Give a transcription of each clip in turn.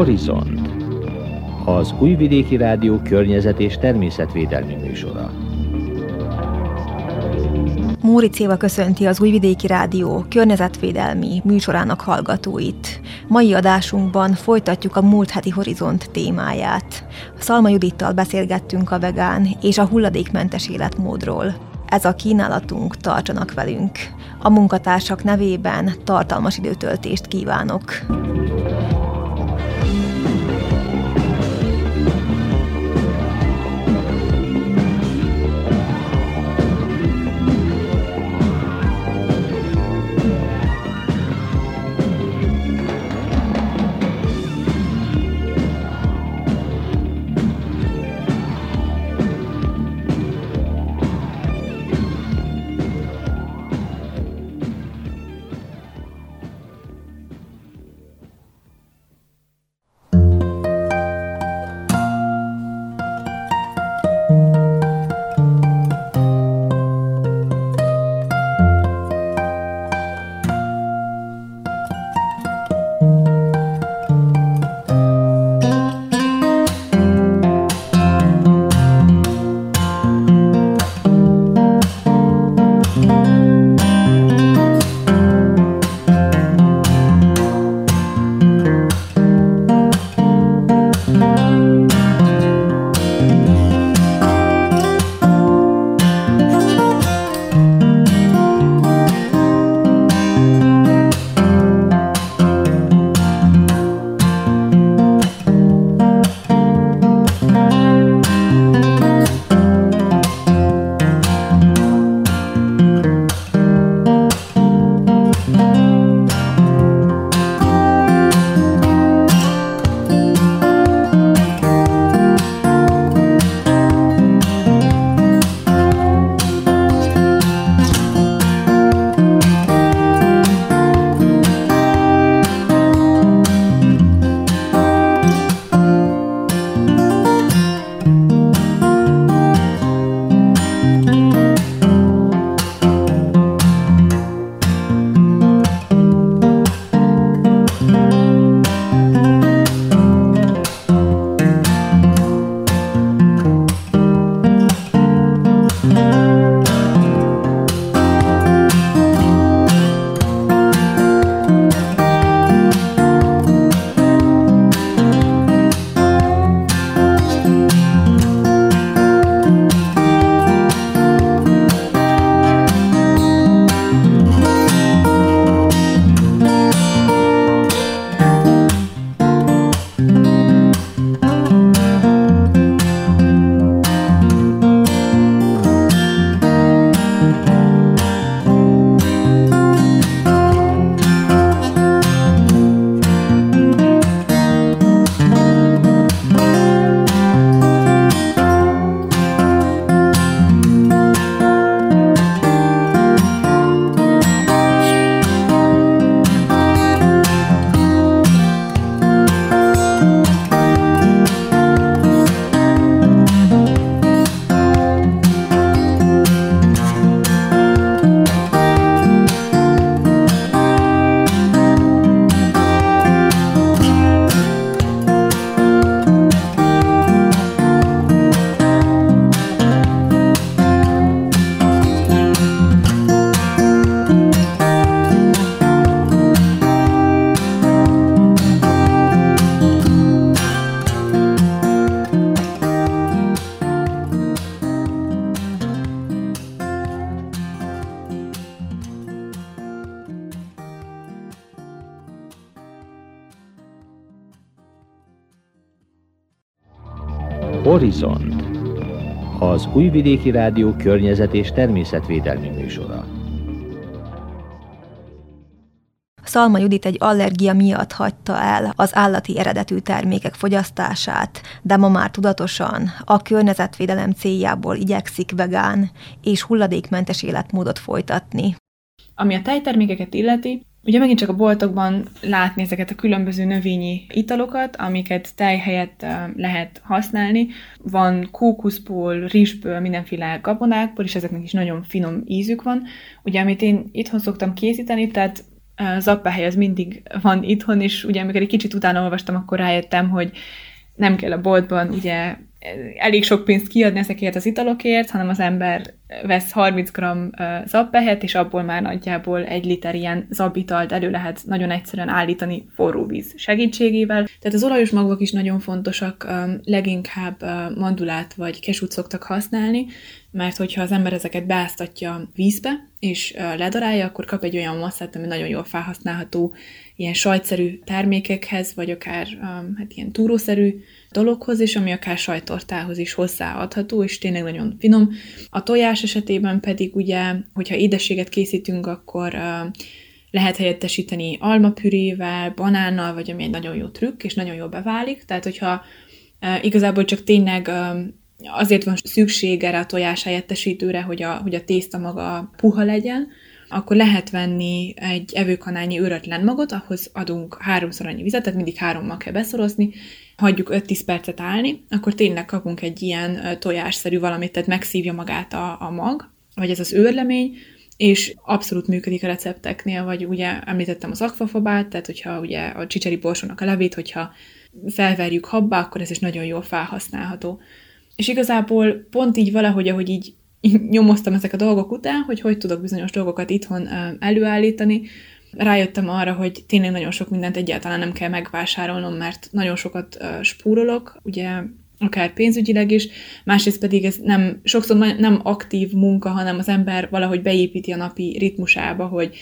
Horizont az Újvidéki Rádió környezet és természetvédelmi műsora. Móri köszönti az Újvidéki Rádió környezetvédelmi műsorának hallgatóit. Mai adásunkban folytatjuk a múlt heti horizont témáját. Szalma Judittal beszélgettünk a vegán és a hulladékmentes életmódról. Ez a kínálatunk, tartsanak velünk. A munkatársak nevében tartalmas időtöltést kívánok. Horizont az Újvidéki Rádió környezet és természetvédelmi műsora. Szalma Judit egy allergia miatt hagyta el az állati eredetű termékek fogyasztását, de ma már tudatosan a környezetvédelem céljából igyekszik vegán és hulladékmentes életmódot folytatni. Ami a tejtermékeket illeti, Ugye megint csak a boltokban látni ezeket a különböző növényi italokat, amiket tej helyett lehet használni. Van kókuszból, rizsből, mindenféle gabonákból, és ezeknek is nagyon finom ízük van. Ugye, amit én itthon szoktam készíteni, tehát zappahely az mindig van itthon, és ugye amikor egy kicsit utána olvastam, akkor rájöttem, hogy nem kell a boltban ugye elég sok pénzt kiadni ezekért az italokért, hanem az ember vesz 30 g zabbehet, és abból már nagyjából egy liter ilyen zabitalt elő lehet nagyon egyszerűen állítani forró víz segítségével. Tehát az olajos magvak is nagyon fontosak, leginkább mandulát vagy kesút szoktak használni, mert hogyha az ember ezeket beáztatja vízbe, és ledarálja, akkor kap egy olyan masszát, ami nagyon jól felhasználható ilyen sajtszerű termékekhez, vagy akár hát ilyen túrószerű dologhoz, és ami akár sajtortához is hozzáadható, és tényleg nagyon finom. A tojás esetében pedig ugye, hogyha édességet készítünk, akkor lehet helyettesíteni almapürével, banánnal, vagy ami egy nagyon jó trükk, és nagyon jól beválik. Tehát, hogyha igazából csak tényleg azért van szükség erre a tojás helyettesítőre, hogy a, hogy a tészta maga puha legyen, akkor lehet venni egy evőkanálnyi őrötlen magot, ahhoz adunk háromszor annyi vizet, tehát mindig hárommal kell beszorozni, hagyjuk 5-10 percet állni, akkor tényleg kapunk egy ilyen tojásszerű valamit, tehát megszívja magát a, a mag, vagy ez az őrlemény, és abszolút működik a recepteknél, vagy ugye említettem az akvafabát, tehát hogyha ugye a csicseri borsónak a levét, hogyha felverjük habba, akkor ez is nagyon jól felhasználható. És igazából pont így valahogy, ahogy így nyomoztam ezek a dolgok után, hogy hogy tudok bizonyos dolgokat itthon előállítani, rájöttem arra, hogy tényleg nagyon sok mindent egyáltalán nem kell megvásárolnom, mert nagyon sokat spórolok, ugye akár pénzügyileg is, másrészt pedig ez nem, sokszor nem aktív munka, hanem az ember valahogy beépíti a napi ritmusába, hogy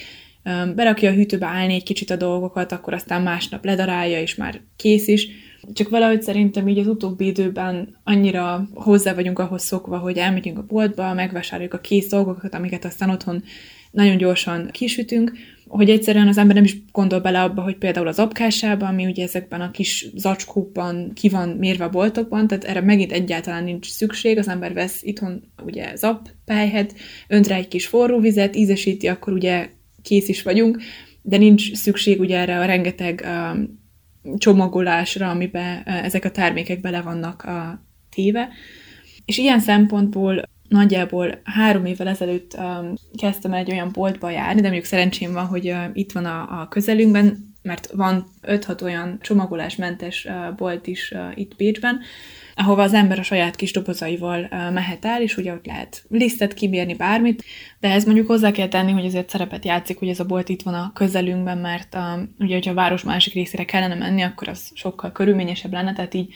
berakja a hűtőbe állni egy kicsit a dolgokat, akkor aztán másnap ledarálja, és már kész is. Csak valahogy szerintem így az utóbbi időben annyira hozzá vagyunk ahhoz szokva, hogy elmegyünk a boltba, megvásároljuk a kész dolgokat, amiket aztán otthon nagyon gyorsan kisütünk, hogy egyszerűen az ember nem is gondol bele abba, hogy például az apkásában, ami ugye ezekben a kis zacskókban ki van mérve a boltokban, tehát erre megint egyáltalán nincs szükség, az ember vesz itthon ugye zappályhet, önt rá egy kis forró vizet, ízesíti, akkor ugye kész is vagyunk, de nincs szükség ugye erre a rengeteg uh, csomagolásra, amiben ezek a termékek bele vannak uh, téve. És ilyen szempontból nagyjából három évvel ezelőtt kezdtem egy olyan boltba járni, de mondjuk szerencsém van, hogy itt van a, a közelünkben, mert van 5-6 olyan csomagolásmentes uh, bolt is itt Bécsben, ahova az ember a saját kis dobozaival mehet el, és ugye ott lehet lisztet kibírni, bármit, de ez mondjuk hozzá kell tenni, hogy azért szerepet játszik, hogy ez a bolt itt van a közelünkben, mert uh, ugye, hogyha a város másik részére kellene menni, akkor az sokkal körülményesebb lenne, tehát így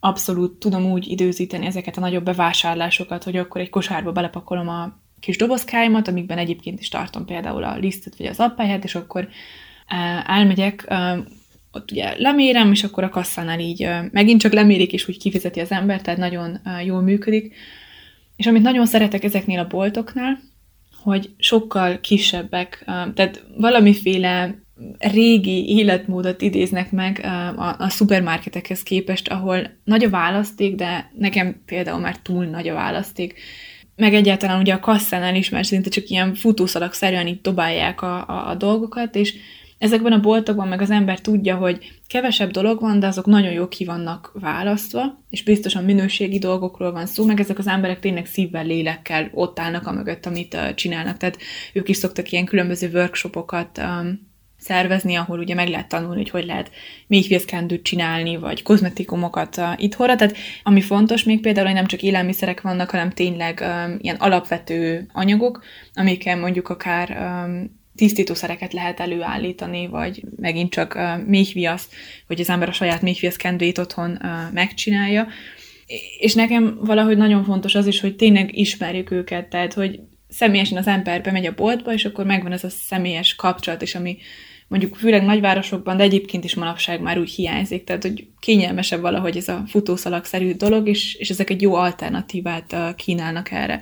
abszolút tudom úgy időzíteni ezeket a nagyobb bevásárlásokat, hogy akkor egy kosárba belepakolom a kis dobozkáimat, amikben egyébként is tartom például a lisztet vagy az appáját, és akkor elmegyek, ott ugye lemérem, és akkor a kasszánál így megint csak lemérik, és úgy kifizeti az ember, tehát nagyon jól működik. És amit nagyon szeretek ezeknél a boltoknál, hogy sokkal kisebbek, tehát valamiféle régi életmódot idéznek meg a, a szupermarketekhez képest, ahol nagy a választék, de nekem például már túl nagy a választék. Meg egyáltalán ugye a kasszánál is, mert szinte csak ilyen futószalag-szerűen itt dobálják a, a, a dolgokat, és ezekben a boltokban meg az ember tudja, hogy kevesebb dolog van, de azok nagyon jó ki vannak választva, és biztosan minőségi dolgokról van szó, meg ezek az emberek tényleg szívvel, lélekkel ott állnak a mögött, amit csinálnak. Tehát ők is szoktak ilyen különböző workshopokat szervezni, ahol ugye meg lehet tanulni, hogy hogy lehet méhfészkendőt csinálni, vagy kozmetikumokat uh, itthonra. Tehát ami fontos még például, hogy nem csak élelmiszerek vannak, hanem tényleg um, ilyen alapvető anyagok, amikkel mondjuk akár um, tisztítószereket lehet előállítani, vagy megint csak méhviasz, hogy az ember a saját méhviaszkendőjét otthon uh, megcsinálja. És nekem valahogy nagyon fontos az is, hogy tényleg ismerjük őket, tehát hogy személyesen az ember bemegy a boltba, és akkor megvan ez a személyes kapcsolat is, ami mondjuk főleg nagyvárosokban, de egyébként is manapság már úgy hiányzik, tehát hogy kényelmesebb valahogy ez a futószalagszerű dolog, és, és ezek egy jó alternatívát kínálnak erre.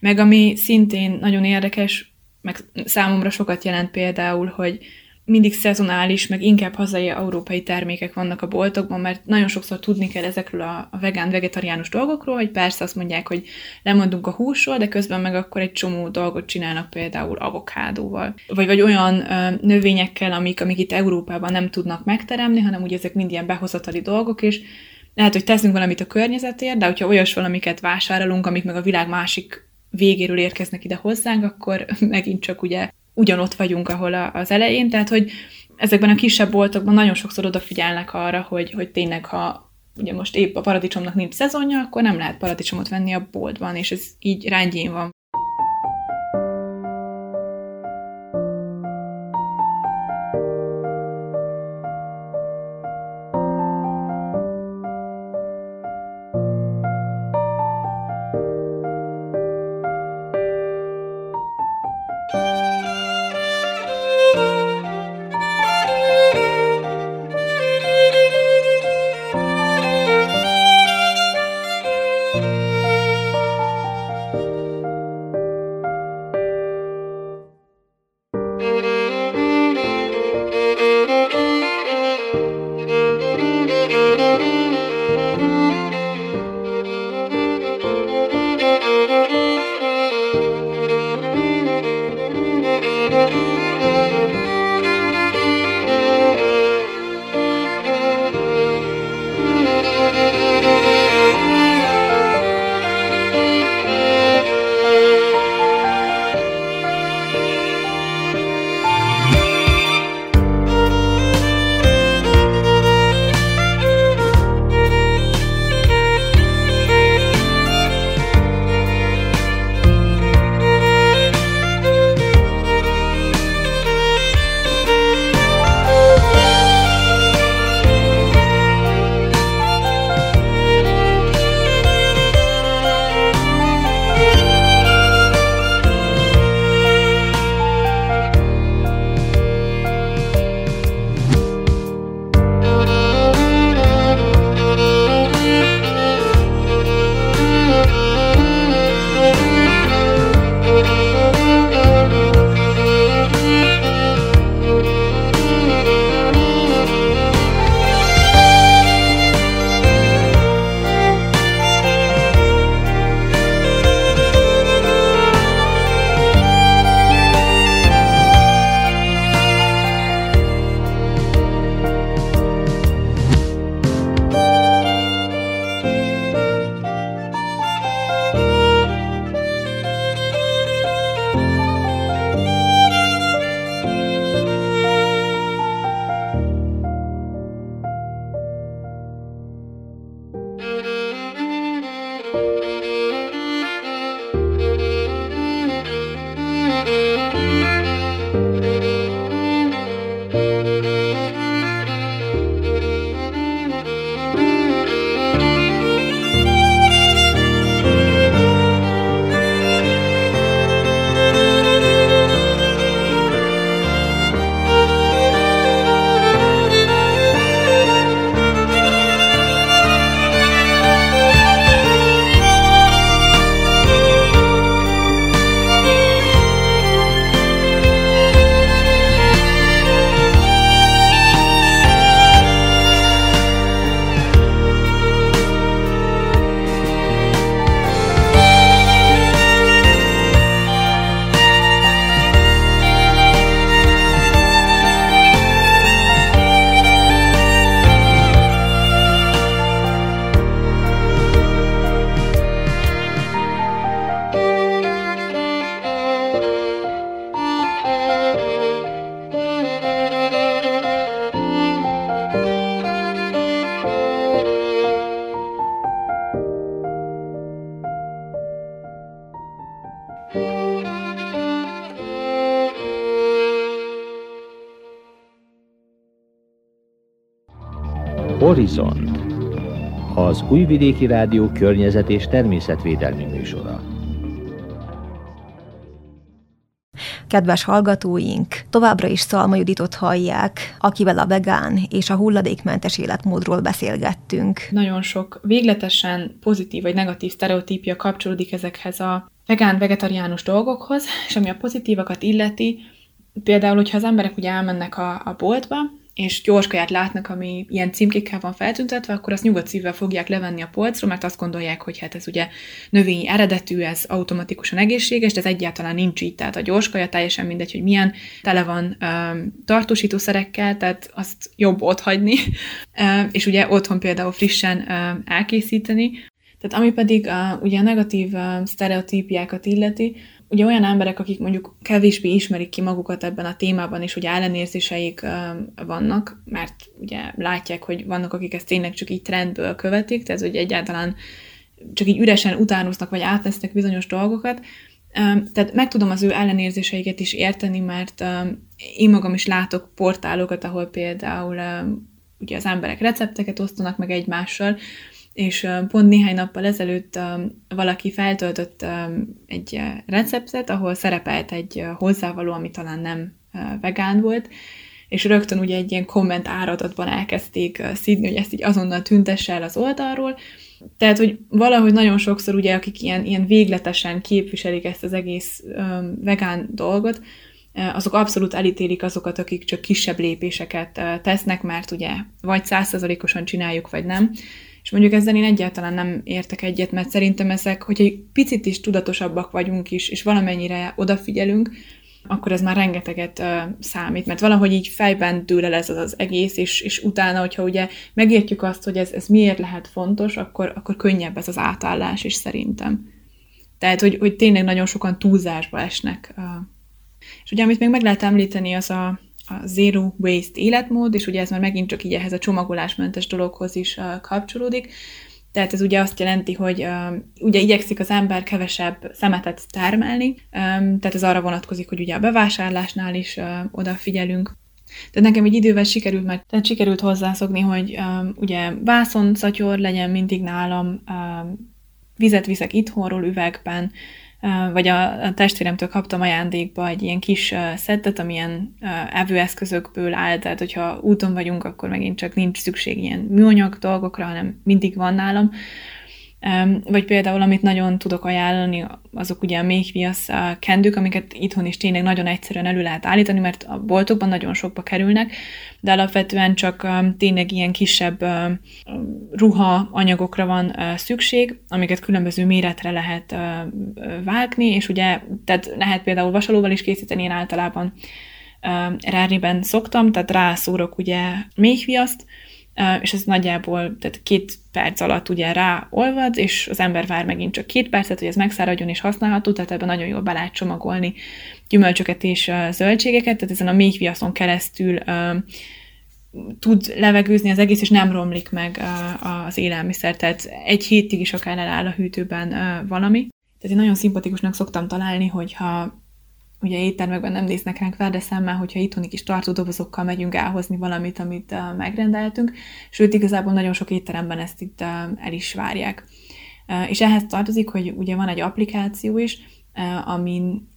Meg ami szintén nagyon érdekes, meg számomra sokat jelent például, hogy mindig szezonális, meg inkább hazai európai termékek vannak a boltokban, mert nagyon sokszor tudni kell ezekről a, vegán, vegetariánus dolgokról, hogy persze azt mondják, hogy lemondunk a húsról, de közben meg akkor egy csomó dolgot csinálnak például avokádóval. Vagy, vagy olyan ö, növényekkel, amik, amik itt Európában nem tudnak megteremni, hanem ugye ezek mind ilyen behozatali dolgok, és lehet, hogy teszünk valamit a környezetért, de hogyha olyas valamiket vásárolunk, amik meg a világ másik végéről érkeznek ide hozzánk, akkor megint csak ugye ugyanott vagyunk, ahol a, az elején, tehát hogy ezekben a kisebb boltokban nagyon sokszor odafigyelnek arra, hogy, hogy tényleg, ha ugye most épp a paradicsomnak nincs szezonja, akkor nem lehet paradicsomot venni a boltban, és ez így rendjén van. Horizont az Újvidéki Rádió környezet és természetvédelmi műsora. Kedves hallgatóink, továbbra is Szalma Juditot hallják, akivel a vegán és a hulladékmentes életmódról beszélgettünk. Nagyon sok végletesen pozitív vagy negatív sztereotípia kapcsolódik ezekhez a vegán-vegetariánus dolgokhoz, és ami a pozitívakat illeti, például, hogyha az emberek ugye elmennek a, a boltba, és gyors kaját látnak, ami ilyen címkékkel van feltüntetve, akkor azt nyugodt szívvel fogják levenni a polcról, mert azt gondolják, hogy hát ez ugye növényi eredetű, ez automatikusan egészséges, de ez egyáltalán nincs így. Tehát a gyors kaja teljesen mindegy, hogy milyen tele van um, tartósítószerekkel, tehát azt jobb ott hagyni, um, és ugye otthon például frissen um, elkészíteni. Tehát ami pedig uh, ugye a negatív uh, sztereotípiákat illeti, ugye olyan emberek, akik mondjuk kevésbé ismerik ki magukat ebben a témában, és ugye ellenérzéseik vannak, mert ugye látják, hogy vannak, akik ezt tényleg csak így trendből követik, tehát hogy egyáltalán csak így üresen utánoznak, vagy átvesznek bizonyos dolgokat, tehát meg tudom az ő ellenérzéseiket is érteni, mert én magam is látok portálokat, ahol például ugye az emberek recepteket osztanak meg egymással, és pont néhány nappal ezelőtt valaki feltöltött egy receptet, ahol szerepelt egy hozzávaló, ami talán nem vegán volt, és rögtön ugye egy ilyen komment áradatban elkezdték szídni, hogy ezt így azonnal tüntesse el az oldalról. Tehát, hogy valahogy nagyon sokszor ugye, akik ilyen, ilyen végletesen képviselik ezt az egész vegán dolgot, azok abszolút elítélik azokat, akik csak kisebb lépéseket tesznek, mert ugye vagy százszerzalékosan csináljuk, vagy nem. És mondjuk ezzel én egyáltalán nem értek egyet, mert szerintem ezek, hogy egy picit is tudatosabbak vagyunk is, és valamennyire odafigyelünk, akkor ez már rengeteget uh, számít, mert valahogy így fejben dől el ez az, az egész, és, és utána, hogyha ugye megértjük azt, hogy ez, ez miért lehet fontos, akkor, akkor könnyebb ez az átállás is szerintem. Tehát, hogy, hogy tényleg nagyon sokan túlzásba esnek. Uh. És ugye, amit még meg lehet említeni, az a, a zero waste életmód, és ugye ez már megint csak így ehhez a csomagolásmentes dologhoz is uh, kapcsolódik, tehát ez ugye azt jelenti, hogy ugye igyekszik az ember kevesebb szemetet termelni, tehát ez arra vonatkozik, hogy ugye a bevásárlásnál is uh, odafigyelünk. Tehát nekem egy idővel sikerült, mert tehát sikerült hozzászokni, hogy um, ugye vászon szatyor legyen mindig nálam, um, vizet viszek itthonról üvegben, vagy a, a testvéremtől kaptam ajándékba egy ilyen kis szettet, amilyen evőeszközökből áll, tehát hogyha úton vagyunk, akkor megint csak nincs szükség ilyen műanyag dolgokra, hanem mindig van nálam. Vagy például, amit nagyon tudok ajánlani, azok ugye a méhviasz kendők, amiket itthon is tényleg nagyon egyszerűen elő lehet állítani, mert a boltokban nagyon sokba kerülnek, de alapvetően csak tényleg ilyen kisebb ruha anyagokra van szükség, amiket különböző méretre lehet vágni, és ugye tehát lehet például vasalóval is készíteni, én általában ráriben szoktam, tehát rászórok ugye méhviaszt, és ez nagyjából tehát két perc alatt ugye ráolvad, és az ember vár megint csak két percet, hogy ez megszáradjon és használható, tehát ebben nagyon jól be lehet csomagolni gyümölcsöket és zöldségeket, tehát ezen a méhviaszon keresztül tud levegőzni az egész, és nem romlik meg az élelmiszer, tehát egy hétig is akár eláll a hűtőben valami. Tehát én nagyon szimpatikusnak szoktam találni, hogyha ugye éttermekben nem néznek ránk verde szemmel, hogyha itthoni kis tartódobozokkal megyünk elhozni valamit, amit uh, megrendeltünk, sőt igazából nagyon sok étteremben ezt itt uh, el is várják. Uh, és ehhez tartozik, hogy ugye van egy applikáció is, amin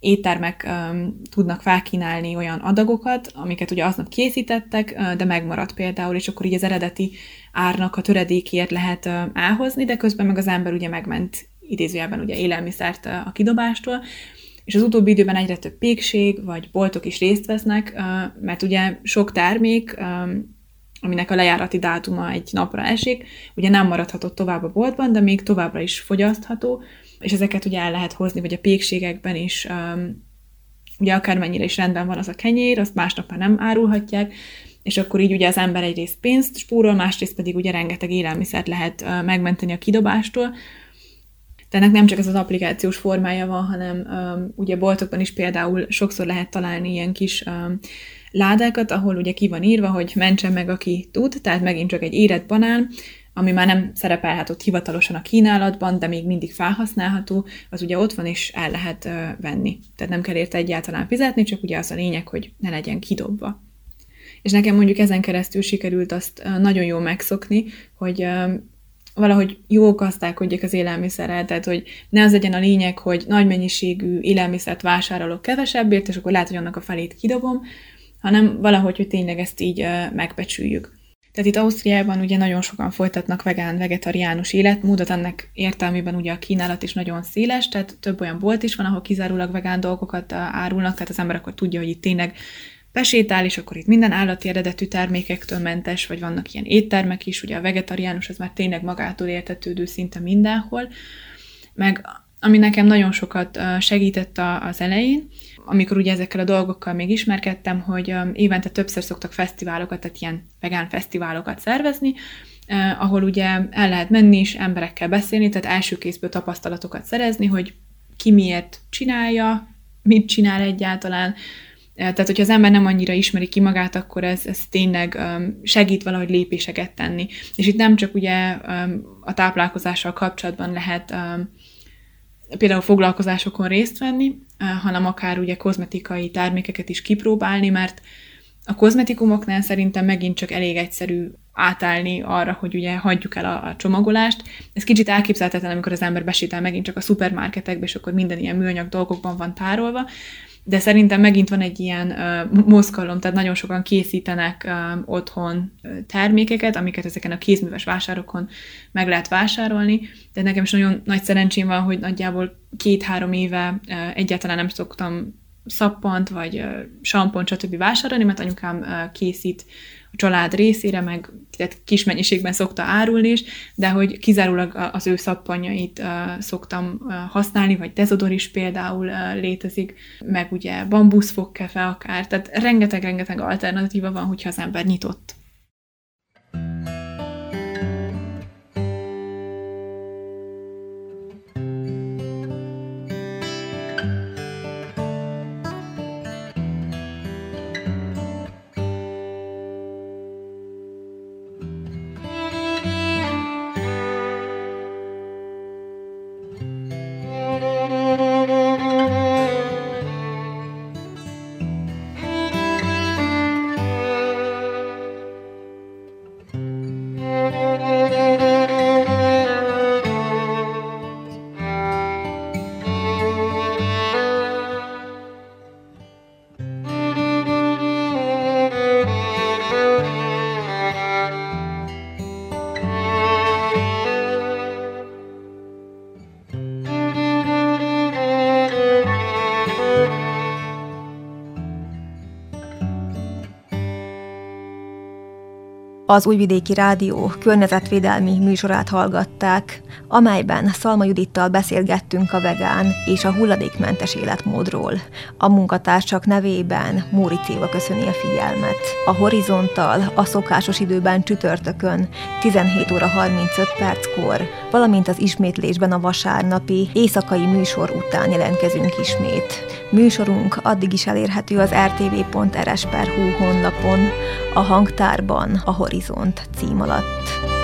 éttermek um, tudnak felkínálni olyan adagokat, amiket ugye aznap készítettek, uh, de megmaradt például, és akkor így az eredeti árnak a töredékért lehet uh, elhozni, de közben meg az ember ugye megment idézőjelben ugye élelmiszert uh, a kidobástól, és az utóbbi időben egyre több pékség vagy boltok is részt vesznek, mert ugye sok termék, aminek a lejárati dátuma egy napra esik, ugye nem maradhatott tovább a boltban, de még továbbra is fogyasztható, és ezeket ugye el lehet hozni, vagy a pékségekben is, ugye akármennyire is rendben van az a kenyér, azt másnap már nem árulhatják, és akkor így ugye az ember egyrészt pénzt spórol, másrészt pedig ugye rengeteg élelmiszert lehet megmenteni a kidobástól, de ennek nem csak ez az applikációs formája van, hanem um, ugye boltokban is például sokszor lehet találni ilyen kis um, ládákat, ahol ugye ki van írva, hogy mentsen meg, aki tud, tehát megint csak egy érett banán, ami már nem szerepelhet ott hivatalosan a kínálatban, de még mindig felhasználható, az ugye ott van és el lehet uh, venni. Tehát nem kell érte egyáltalán fizetni, csak ugye az a lényeg, hogy ne legyen kidobva. És nekem mondjuk ezen keresztül sikerült azt uh, nagyon jól megszokni, hogy valahogy jó gazdálkodjak az élelmiszerrel, tehát hogy ne az legyen a lényeg, hogy nagy mennyiségű élelmiszert vásárolok kevesebbért, és akkor lehet, hogy annak a felét kidobom, hanem valahogy, hogy tényleg ezt így megbecsüljük. Tehát itt Ausztriában ugye nagyon sokan folytatnak vegán, vegetariánus életmódot, ennek értelmében ugye a kínálat is nagyon széles, tehát több olyan bolt is van, ahol kizárólag vegán dolgokat árulnak, tehát az ember akkor tudja, hogy itt tényleg besétál, és akkor itt minden állati eredetű termékektől mentes, vagy vannak ilyen éttermek is, ugye a vegetariánus az már tényleg magától értetődő szinte mindenhol, meg ami nekem nagyon sokat segített az elején, amikor ugye ezekkel a dolgokkal még ismerkedtem, hogy évente többször szoktak fesztiválokat, tehát ilyen vegán fesztiválokat szervezni, ahol ugye el lehet menni és emberekkel beszélni, tehát első kézből tapasztalatokat szerezni, hogy ki miért csinálja, mit csinál egyáltalán. Tehát, hogyha az ember nem annyira ismeri ki magát, akkor ez, ez tényleg segít valahogy lépéseket tenni. És itt nem csak ugye a táplálkozással kapcsolatban lehet például foglalkozásokon részt venni, hanem akár ugye kozmetikai termékeket is kipróbálni, mert a kozmetikumoknál szerintem megint csak elég egyszerű átállni arra, hogy ugye hagyjuk el a, a csomagolást. Ez kicsit elképzelhetetlen, amikor az ember besétál megint csak a szupermarketekbe, és akkor minden ilyen műanyag dolgokban van tárolva, de szerintem megint van egy ilyen uh, mozgalom, tehát nagyon sokan készítenek uh, otthon termékeket, amiket ezeken a kézműves vásárokon meg lehet vásárolni, de nekem is nagyon nagy szerencsém van, hogy nagyjából két-három éve uh, egyáltalán nem szoktam szappant, vagy sampont, stb. vásárolni, mert anyukám készít a család részére, meg tehát kis mennyiségben szokta árulni is, de hogy kizárólag az ő szappanjait szoktam használni, vagy dezodor is például létezik, meg ugye bambuszfogkefe akár, tehát rengeteg-rengeteg alternatíva van, hogyha az ember nyitott. Az Újvidéki Rádió környezetvédelmi műsorát hallgatták, amelyben Szalma Judittal beszélgettünk a vegán és a hulladékmentes életmódról. A munkatársak nevében Móri Céva köszöni a figyelmet. A Horizonttal a szokásos időben csütörtökön 17 óra 35 perckor, valamint az ismétlésben a vasárnapi éjszakai műsor után jelentkezünk ismét. Műsorunk addig is elérhető az rtv.rs.hu honlapon, a hangtárban, a Horizont cím alatt.